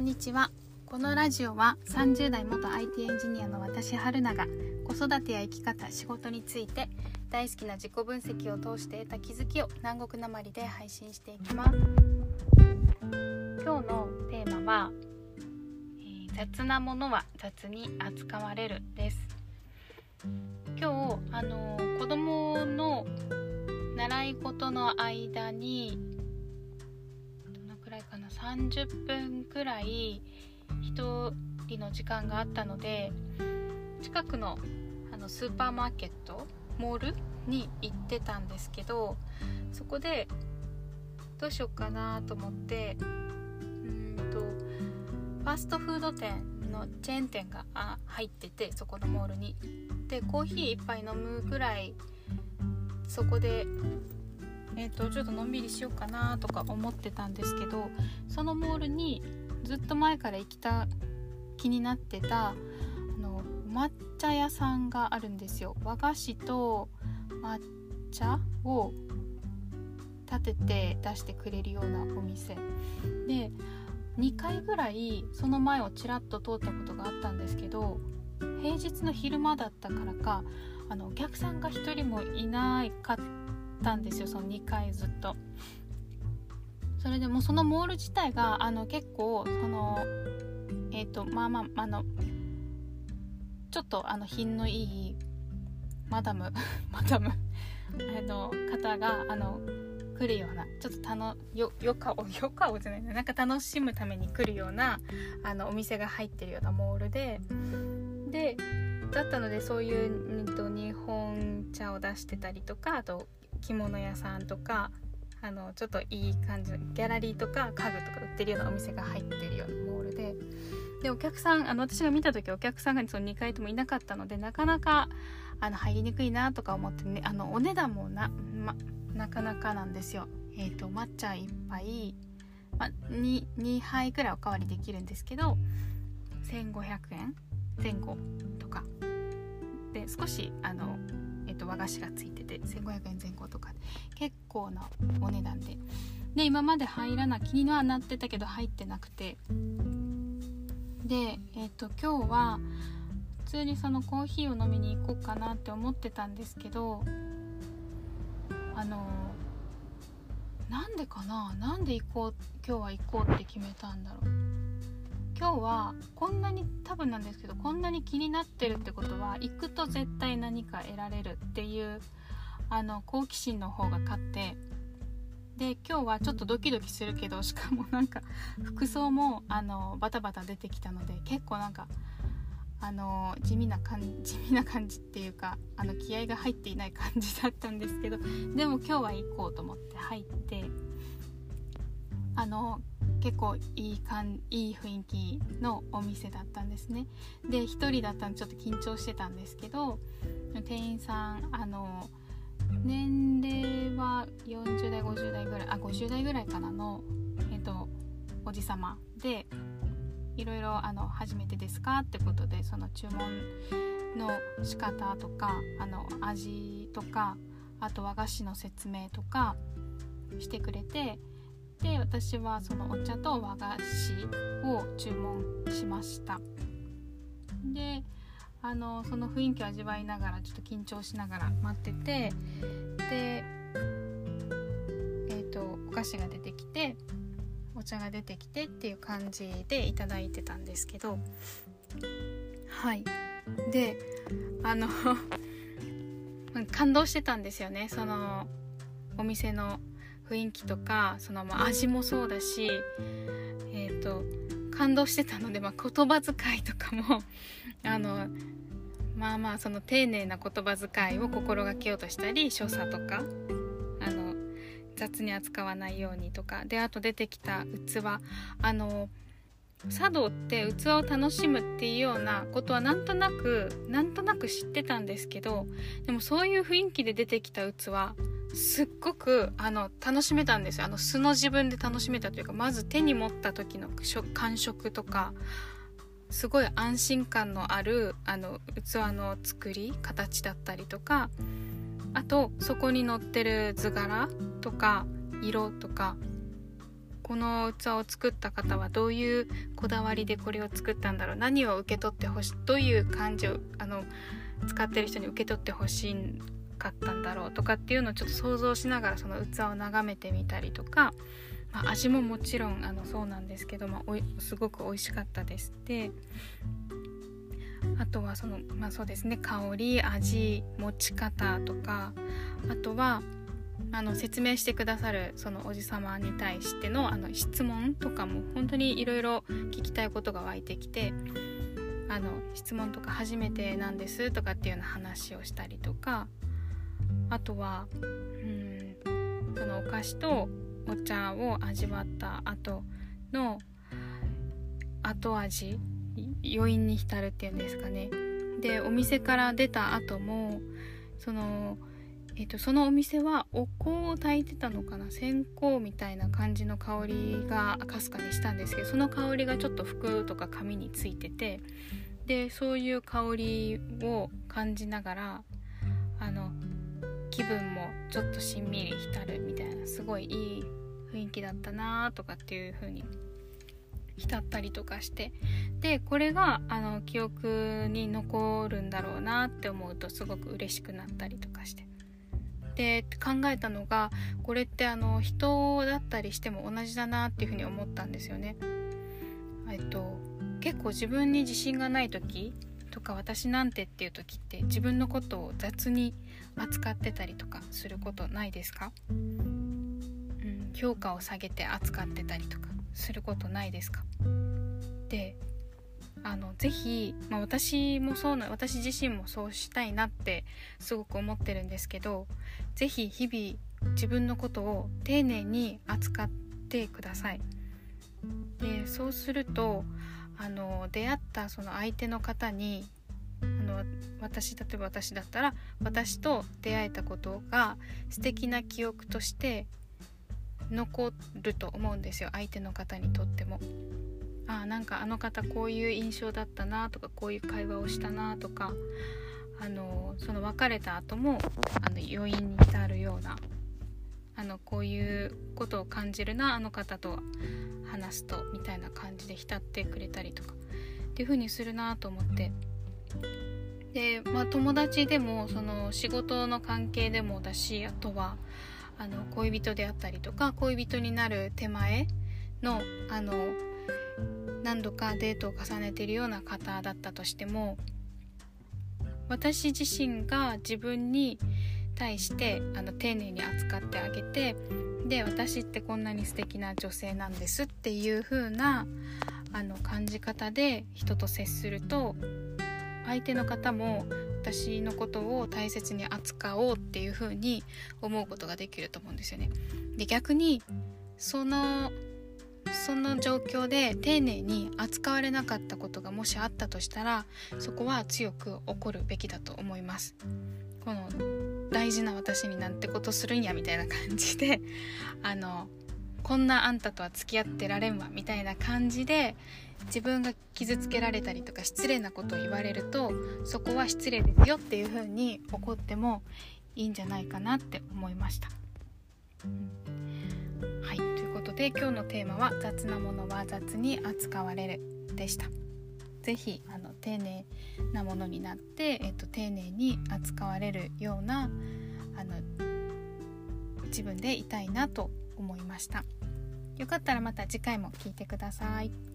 んにちは。このラジオは30代元 IT エンジニアの私春菜が子育てや生き方仕事について大好きな自己分析を通して得た気づきを南国なまりで配信していきます。今日のテーマは、えー、雑なものは雑に扱われるです。今日あの子供の習い事の間にいかな30分くらい1人の時間があったので近くのあのスーパーマーケットモールに行ってたんですけどそこでどうしようかなと思ってうんとファーストフード店のチェーン店が入っててそこのモールに。でコーヒー1杯飲むぐらいそこでえーと、ちょっとのんびりしようかなとか思ってたんですけどそのモールにずっと前から行きた気になってたあの抹茶屋さんがあるんですよ。和菓子と抹茶を立てて出してくれるようなお店。で2回ぐらいその前をちらっと通ったことがあったんですけど平日の昼間だったからかあのお客さんが1人もいないかったんですよその2回ずっと。それでもそのモール自体があの結構そのえっ、ー、とまあまああのちょっとあの品のいいマダム マダムあの方があの来るようなちょっとたのよよかおよかおじゃないなんか楽しむために来るようなあのお店が入ってるようなモールででだったのでそういう、うん、と日本茶を出してたりとかあと着物屋さんとかあのちょっといい感じのギャラリーとか家具とか売ってるようなお店が入ってるようなモールででお客さんあの私が見た時お客さんがその2階ともいなかったのでなかなかあの入りにくいなとか思ってねあのお値段もな,、ま、なかなかなんですよ。えっ、ー、と抹茶1杯、ま、2, 2杯くらいおかわりできるんですけど1500円前後とかで少しあのと和菓子がついてて1500円前後とか結構なお値段で。で今まで入らな気にはなってたけど入ってなくて。でえっ、ー、と今日は普通にそのコーヒーを飲みに行こうかなって思ってたんですけどあのなんでかな？なんで行こう？今日は行こうって決めたんだろう。今日はこんなに多分なんですけどこんなに気になってるってことは行くと絶対何か得られるっていうあの好奇心の方が勝ってで今日はちょっとドキドキするけどしかもなんか服装もあのバタバタ出てきたので結構なんかあの地味な感じ地味な感じっていうかあの気合が入っていない感じだったんですけどでも今日は行こうと思って入ってあの結構いい感いい雰囲気のお店だったんですね。で1人だったんでちょっと緊張してたんですけど店員さんあの年齢は40代50代ぐらいあ50代ぐらいかなの、えっと、おじ様でいろいろあの初めてですかってことでその注文の仕方とかあの味とかあと和菓子の説明とかしてくれてで私はそのお茶と和菓子を注文しました。であのその雰囲気を味わいながらちょっと緊張しながら待っててでえっ、ー、とお菓子が出てきてお茶が出てきてっていう感じでいただいてたんですけどはい。であの 感動してたんですよね。そのお店の雰囲気とかそのまあ味もそうだしえっ、ー、と感動してたので、まあ、言葉遣いとかもあのまあまあその丁寧な言葉遣いを心がけようとしたり所作とかあの雑に扱わないようにとかであと出てきた器あの茶道って器を楽しむっていうようなことはなんとなくなんとなく知ってたんですけどでもそういう雰囲気で出てきた器すっごくあの楽しめたんですよ。あの素の自分で楽しめたというかまず手に持った時の感触とかすごい安心感のあるあの器の作り形だったりとかあとそこに載ってる図柄とか色とかこの器を作った方はどういうこだわりでこれを作ったんだろう何を受け取ってほしいどういう感じをあの使ってる人に受け取ってほしかったんだろうとかっていうのをちょっと想像しながらその器を眺めてみたりとか、まあ、味ももちろんあのそうなんですけど、まあ、おいすごく美味しかったです。であとはそのまあそうですね香り味持ち方とかあとはあの説明してくださるそのおじさまに対してのあの質問とかも本当にいろいろ聞きたいことが湧いてきてあの質問とか初めてなんですとかっていうような話をしたりとかあとはうんそのお菓子とお茶を味わった後の後味余韻に浸るっていうんですかね。でお店から出た後もそのえーと、そのお店はお香を焚いてたのかな？線香みたいな感じの香りがかすかにしたんですけどその香りがちょっと服とか髪についててでそういう香りを感じながらあの気分もちょっとしんみり浸るみたいなすごいいい雰囲気だったなとかっていう風に浸ったりとかしてでこれがあの記憶に残るんだろうなって思うとすごく嬉しくなったりとかして。で考えたのがこれってあの人だったりしても同じだなっていうふうに思ったんですよね。えっと結構自分に自信がない時とか私なんてっていう時って自分のことを雑に扱ってたりとかすることないですか、うん、評価を下げて扱ってたりとかすることないですか？あのぜひ、まあ、私もそうな私自身もそうしたいなってすごく思ってるんですけどぜひ日々自分のことを丁寧に扱ってください。でそうするとあの出会ったその相手の方にあの私例えば私だったら私と出会えたことが素敵な記憶として残ると思うんですよ相手の方にとっても。あなんかあの方こういう印象だったなとかこういう会話をしたなとかあのその別れた後もあの余韻に浸るようなあのこういうことを感じるなあの方と話すとみたいな感じで浸ってくれたりとかっていう風にするなと思って。で、まあ、友達でもその仕事の関係でもだしあとはあの恋人であったりとか恋人になる手前のあの何度かデートを重ねているような方だったとしても私自身が自分に対してあの丁寧に扱ってあげてで私ってこんなに素敵な女性なんですっていう風なあな感じ方で人と接すると相手の方も私のことを大切に扱おうっていう風に思うことができると思うんですよね。で逆にそのその状況で丁寧に扱われなかったことがもしあったとしたらそこは強く怒るべきだと思いますこの大事な私になんてことするんやみたいな感じで あのこんなあんたとは付き合ってられんわみたいな感じで自分が傷つけられたりとか失礼なことを言われるとそこは失礼ですよっていう風に怒ってもいいんじゃないかなって思いました。で今日のテーマは雑なものは雑に扱われるでした是非あの丁寧なものになって、えっと、丁寧に扱われるようなあの自分でいたいなと思いましたよかったらまた次回も聞いてください。